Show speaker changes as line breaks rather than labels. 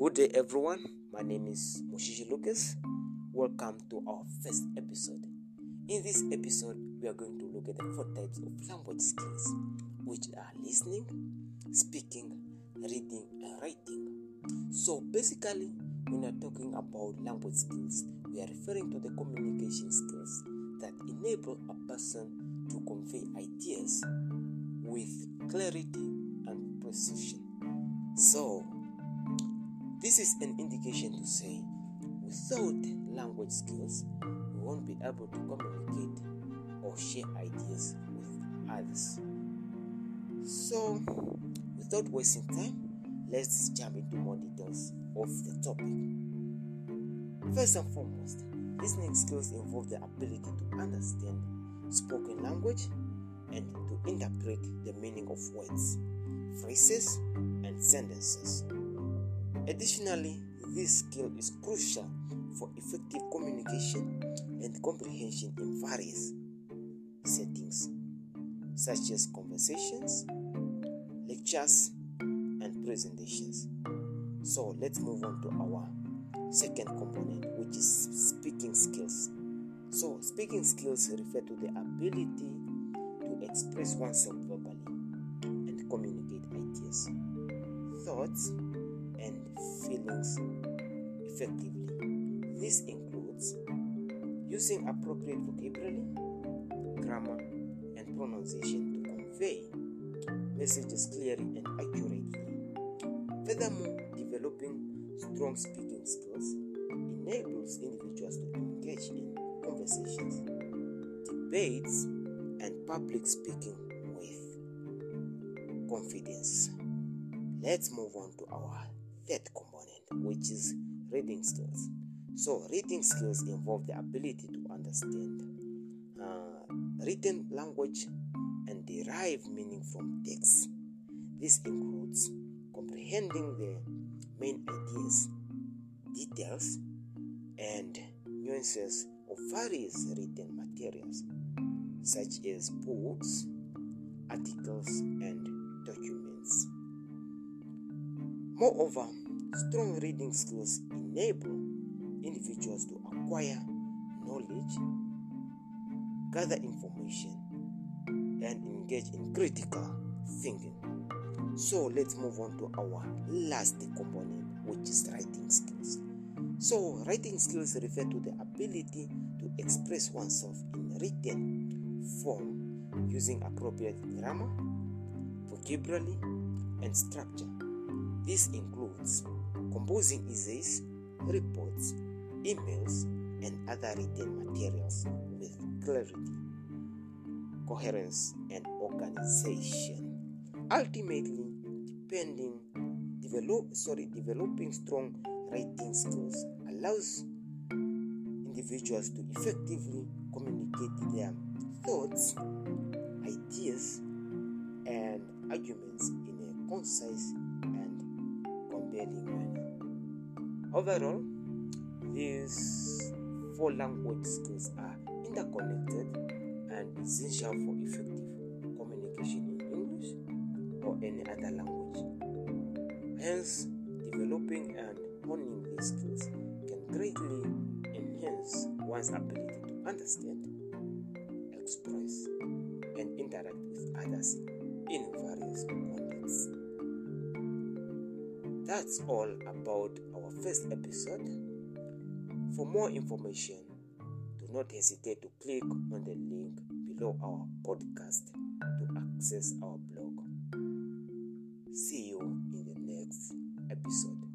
Good day, everyone. My name is Moshishi Lucas. Welcome to our first episode. In this episode, we are going to look at the four types of language skills, which are listening, speaking, reading, and writing. So, basically, when we are talking about language skills, we are referring to the communication skills that enable a person to convey ideas with clarity and precision. So, this is an indication to say without language skills, we won't be able to communicate or share ideas with others. So, without wasting time, let's jump into more details of the topic. First and foremost, listening skills involve the ability to understand spoken language and to interpret the meaning of words, phrases, and sentences. Additionally, this skill is crucial for effective communication and comprehension in various settings, such as conversations, lectures, and presentations. So, let's move on to our second component, which is speaking skills. So, speaking skills refer to the ability to express oneself verbally and communicate ideas, thoughts, and feelings effectively. This includes using appropriate vocabulary, grammar, and pronunciation to convey messages clearly and accurately. Furthermore, developing strong speaking skills enables individuals to engage in conversations, debates, and public speaking with confidence. Let's move on to our third component, which is reading skills. So, reading skills involve the ability to understand uh, written language and derive meaning from text. This includes comprehending the main ideas, details, and nuances of various written materials, such as books, articles, and documents. Moreover, strong reading skills enable individuals to acquire knowledge, gather information, and engage in critical thinking. So, let's move on to our last component, which is writing skills. So, writing skills refer to the ability to express oneself in written form using appropriate grammar, vocabulary, and structure. This includes composing essays, reports, emails, and other written materials with clarity, coherence, and organization. Ultimately, depending develop sorry developing strong writing skills allows individuals to effectively communicate their thoughts, ideas, and arguments in a concise Overall, these four language skills are interconnected and essential for effective communication in English or any other language. Hence, developing and honing these skills can greatly enhance one's ability to understand, express, and interact with others in various contexts. That's all about our first episode. For more information, do not hesitate to click on the link below our podcast to access our blog. See you in the next episode.